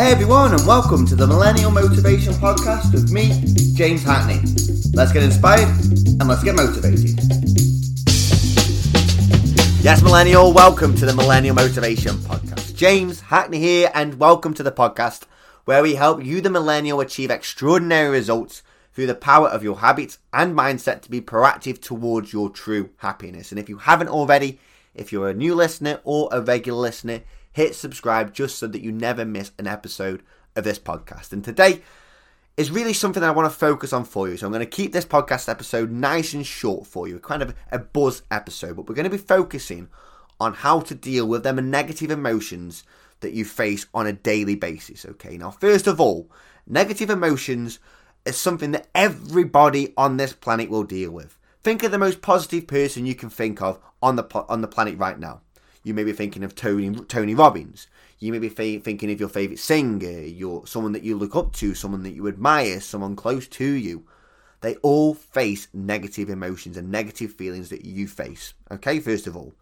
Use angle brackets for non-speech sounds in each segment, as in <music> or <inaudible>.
Hey everyone, and welcome to the Millennial Motivation Podcast with me, James Hackney. Let's get inspired and let's get motivated. Yes, Millennial, welcome to the Millennial Motivation Podcast. James Hackney here, and welcome to the podcast where we help you, the Millennial, achieve extraordinary results through the power of your habits and mindset to be proactive towards your true happiness. And if you haven't already, if you're a new listener or a regular listener, hit subscribe just so that you never miss an episode of this podcast. And today is really something I want to focus on for you. So I'm going to keep this podcast episode nice and short for you, kind of a buzz episode, but we're going to be focusing on how to deal with them negative emotions that you face on a daily basis. Okay, now, first of all, negative emotions is something that everybody on this planet will deal with. Think of the most positive person you can think of on the on the planet right now. You may be thinking of Tony Tony Robbins. You may be fa- thinking of your favorite singer, your someone that you look up to, someone that you admire, someone close to you. They all face negative emotions and negative feelings that you face. Okay, first of all,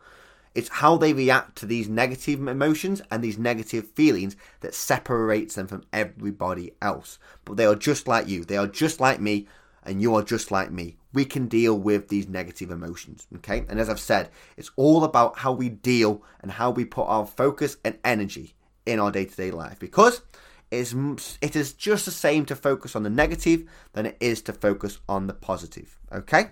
it's how they react to these negative emotions and these negative feelings that separates them from everybody else. But they are just like you. They are just like me, and you are just like me we can deal with these negative emotions. Okay. And as I've said, it's all about how we deal and how we put our focus and energy in our day to day life because it is, it is just the same to focus on the negative than it is to focus on the positive. Okay.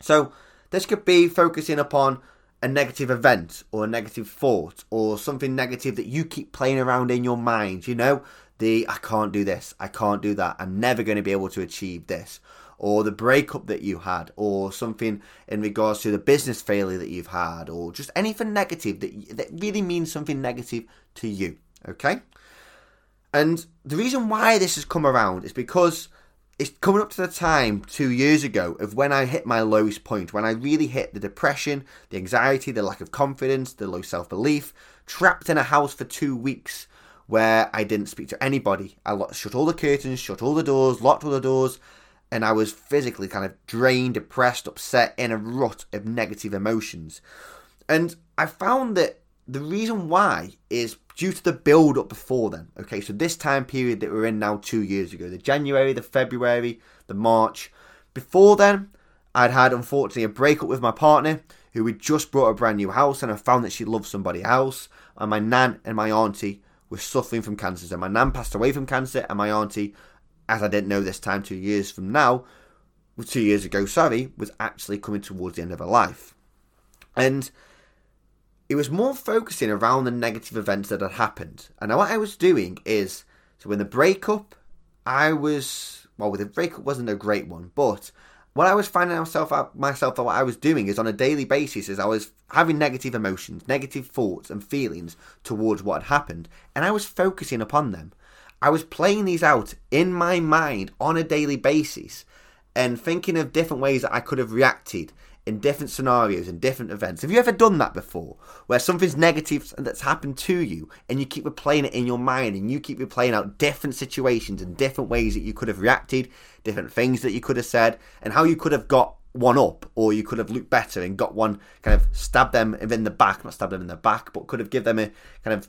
So this could be focusing upon a negative event or a negative thought or something negative that you keep playing around in your mind. You know, the I can't do this, I can't do that, I'm never going to be able to achieve this or the breakup that you had, or something in regards to the business failure that you've had, or just anything negative that, that really means something negative to you. Okay? And the reason why this has come around is because it's coming up to the time two years ago of when I hit my lowest point, when I really hit the depression, the anxiety, the lack of confidence, the low self belief, trapped in a house for two weeks where I didn't speak to anybody. I shut all the curtains, shut all the doors, locked all the doors, and I was physically kind of drained, depressed, upset, in a rut of negative emotions. And I found that the reason why is due to the build up before then. Okay, so this time period that we're in now, two years ago, the January, the February, the March. Before then, I'd had unfortunately a breakup with my partner who had just bought a brand new house, and I found that she loved somebody else. And my nan and my auntie were suffering from cancer. So my nan passed away from cancer, and my auntie as I didn't know this time two years from now, two years ago, sorry, was actually coming towards the end of her life. And it was more focusing around the negative events that had happened. And what I was doing is, so when the breakup, I was, well, the breakup wasn't a great one, but what I was finding myself out, myself that what I was doing is on a daily basis is I was having negative emotions, negative thoughts and feelings towards what had happened, and I was focusing upon them. I was playing these out in my mind on a daily basis and thinking of different ways that I could have reacted in different scenarios and different events. Have you ever done that before? Where something's negative that's happened to you and you keep replaying it in your mind and you keep replaying out different situations and different ways that you could have reacted, different things that you could have said, and how you could have got one up or you could have looked better and got one kind of stabbed them in the back, not stabbed them in the back, but could have give them a kind of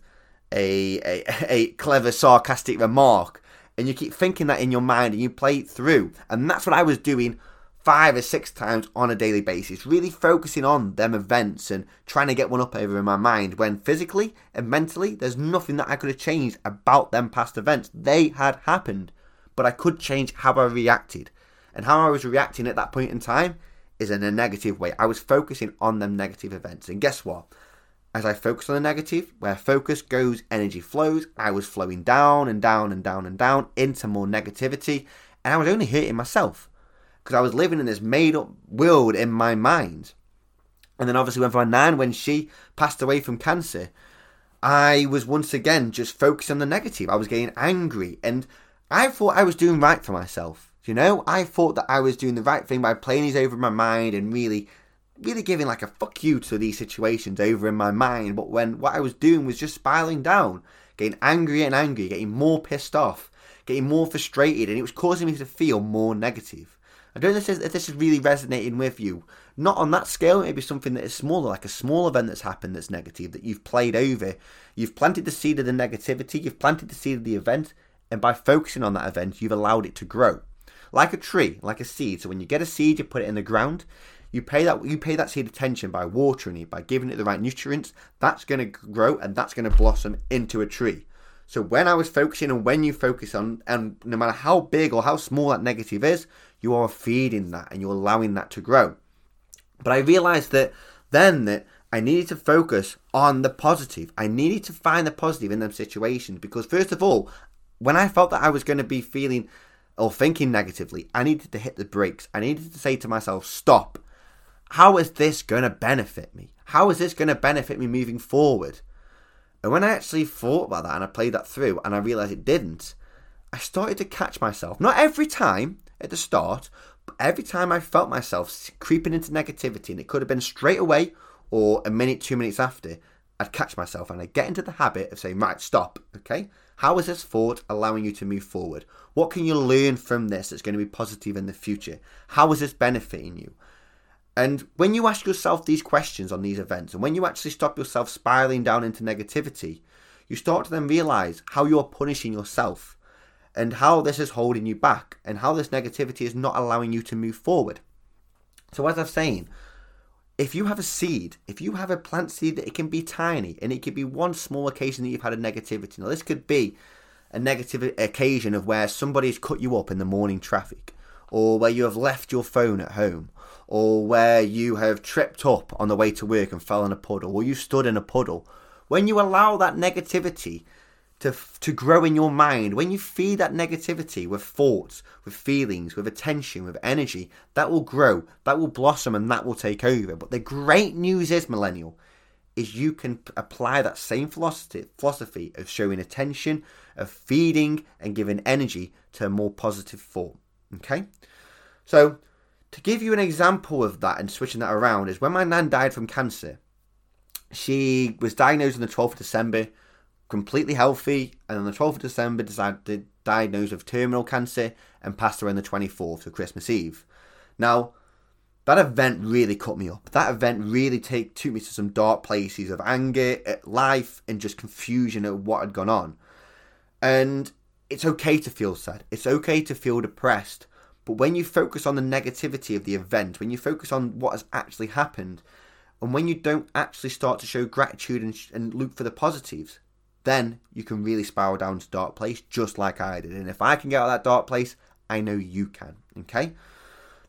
a, a, <laughs> a clever, sarcastic remark, and you keep thinking that in your mind and you play it through. And that's what I was doing five or six times on a daily basis, really focusing on them events and trying to get one up over in my mind when physically and mentally there's nothing that I could have changed about them past events. They had happened, but I could change how I reacted. And how I was reacting at that point in time is in a negative way. I was focusing on them negative events. And guess what? as I focused on the negative, where focus goes, energy flows, I was flowing down and down and down and down into more negativity, and I was only hurting myself because I was living in this made up world in my mind. And then obviously, when my nan, when she passed away from cancer, I was once again just focused on the negative. I was getting angry, and I thought I was doing right for myself. You know, I thought that I was doing the right thing by playing these over in my mind and really really giving like a fuck you to these situations over in my mind. But when what I was doing was just spiraling down, getting angrier and angrier, getting more pissed off, getting more frustrated, and it was causing me to feel more negative. I don't know if this, is, if this is really resonating with you. Not on that scale, maybe something that is smaller, like a small event that's happened that's negative, that you've played over. You've planted the seed of the negativity, you've planted the seed of the event, and by focusing on that event, you've allowed it to grow. Like a tree, like a seed. So when you get a seed, you put it in the ground, you pay that you pay that seed attention by watering it, by giving it the right nutrients. That's going to grow and that's going to blossom into a tree. So when I was focusing and when you focus on, and no matter how big or how small that negative is, you are feeding that and you're allowing that to grow. But I realized that then that I needed to focus on the positive. I needed to find the positive in them situations because first of all, when I felt that I was going to be feeling or thinking negatively, I needed to hit the brakes. I needed to say to myself, stop. How is this going to benefit me? How is this going to benefit me moving forward? And when I actually thought about that and I played that through and I realized it didn't, I started to catch myself. Not every time at the start, but every time I felt myself creeping into negativity, and it could have been straight away or a minute, two minutes after, I'd catch myself and I'd get into the habit of saying, right, stop, okay? How is this thought allowing you to move forward? What can you learn from this that's going to be positive in the future? How is this benefiting you? And when you ask yourself these questions on these events, and when you actually stop yourself spiraling down into negativity, you start to then realize how you're punishing yourself and how this is holding you back and how this negativity is not allowing you to move forward. So, as I've saying, if you have a seed, if you have a plant seed, that it can be tiny and it could be one small occasion that you've had a negativity. Now, this could be a negative occasion of where somebody's cut you up in the morning traffic, or where you have left your phone at home, or where you have tripped up on the way to work and fell in a puddle, or you stood in a puddle, when you allow that negativity to, to grow in your mind, when you feed that negativity with thoughts, with feelings, with attention, with energy, that will grow, that will blossom, and that will take over. But the great news is, millennial, is you can apply that same philosophy, philosophy of showing attention, of feeding and giving energy to a more positive form. Okay? So to give you an example of that and switching that around is when my nan died from cancer. She was diagnosed on the 12th of December, completely healthy, and on the 12th of December decided diagnosed with terminal cancer and passed away on the 24th of Christmas Eve. Now, that event really cut me up. That event really take, took me to some dark places of anger at life and just confusion at what had gone on. And it's okay to feel sad. It's okay to feel depressed. But when you focus on the negativity of the event, when you focus on what has actually happened, and when you don't actually start to show gratitude and, and look for the positives, then you can really spiral down to dark place, just like I did. And if I can get out of that dark place, I know you can. Okay.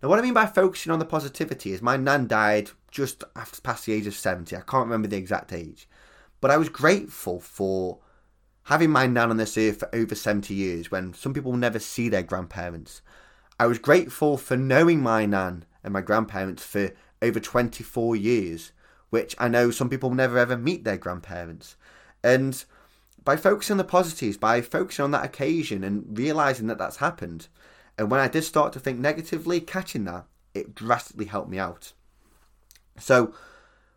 Now, what I mean by focusing on the positivity is my nan died just after past the age of 70. I can't remember the exact age. But I was grateful for having my nan on this earth for over 70 years when some people never see their grandparents. I was grateful for knowing my nan and my grandparents for over 24 years, which I know some people never ever meet their grandparents. And by focusing on the positives, by focusing on that occasion and realizing that that's happened, and when I did start to think negatively, catching that, it drastically helped me out. So,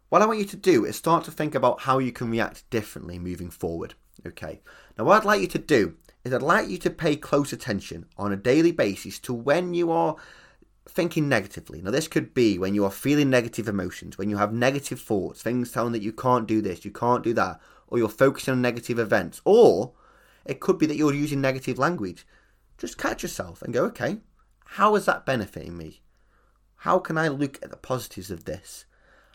what I want you to do is start to think about how you can react differently moving forward. Okay. Now, what I'd like you to do is I'd like you to pay close attention on a daily basis to when you are thinking negatively. Now, this could be when you are feeling negative emotions, when you have negative thoughts, things telling that you can't do this, you can't do that, or you're focusing on negative events, or it could be that you're using negative language. Just catch yourself and go, okay, how is that benefiting me? How can I look at the positives of this?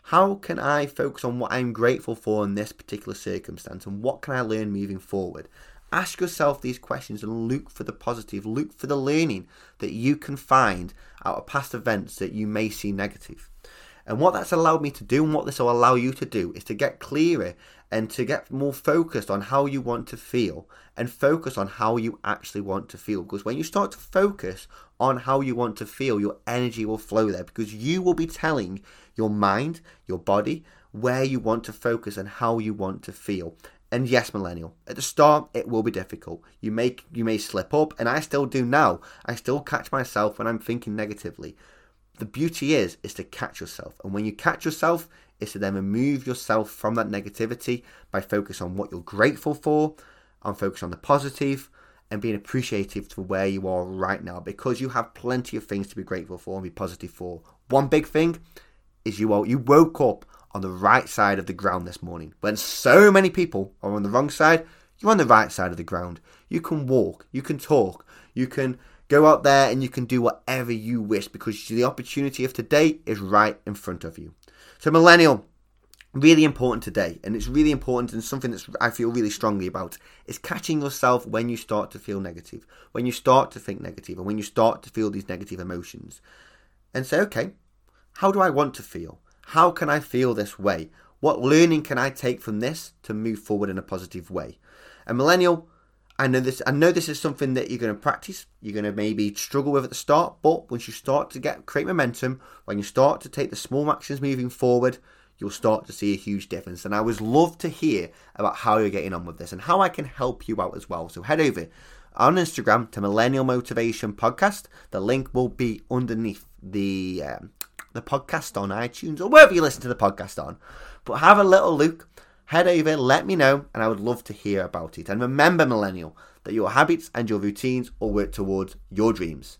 How can I focus on what I'm grateful for in this particular circumstance and what can I learn moving forward? Ask yourself these questions and look for the positive, look for the learning that you can find out of past events that you may see negative. And what that's allowed me to do, and what this will allow you to do, is to get clearer and to get more focused on how you want to feel and focus on how you actually want to feel. Because when you start to focus on how you want to feel, your energy will flow there because you will be telling your mind, your body, where you want to focus and how you want to feel. And yes, millennial. At the start, it will be difficult. You may you may slip up, and I still do now. I still catch myself when I'm thinking negatively. The beauty is is to catch yourself, and when you catch yourself, is to then remove yourself from that negativity by focus on what you're grateful for, and focus on the positive, and being appreciative to where you are right now because you have plenty of things to be grateful for and be positive for. One big thing is you you woke up on the right side of the ground this morning. When so many people are on the wrong side, you're on the right side of the ground. You can walk, you can talk, you can go out there and you can do whatever you wish because the opportunity of today is right in front of you. So, millennial, really important today and it's really important and something that i feel really strongly about is catching yourself when you start to feel negative when you start to think negative and when you start to feel these negative emotions and say okay how do i want to feel how can i feel this way what learning can i take from this to move forward in a positive way and millennial I know this. I know this is something that you're going to practice. You're going to maybe struggle with at the start, but once you start to get create momentum, when you start to take the small actions moving forward, you'll start to see a huge difference. And I would love to hear about how you're getting on with this and how I can help you out as well. So head over on Instagram to Millennial Motivation Podcast. The link will be underneath the um, the podcast on iTunes or wherever you listen to the podcast on. But have a little look. Head over, let me know, and I would love to hear about it. And remember, Millennial, that your habits and your routines all work towards your dreams.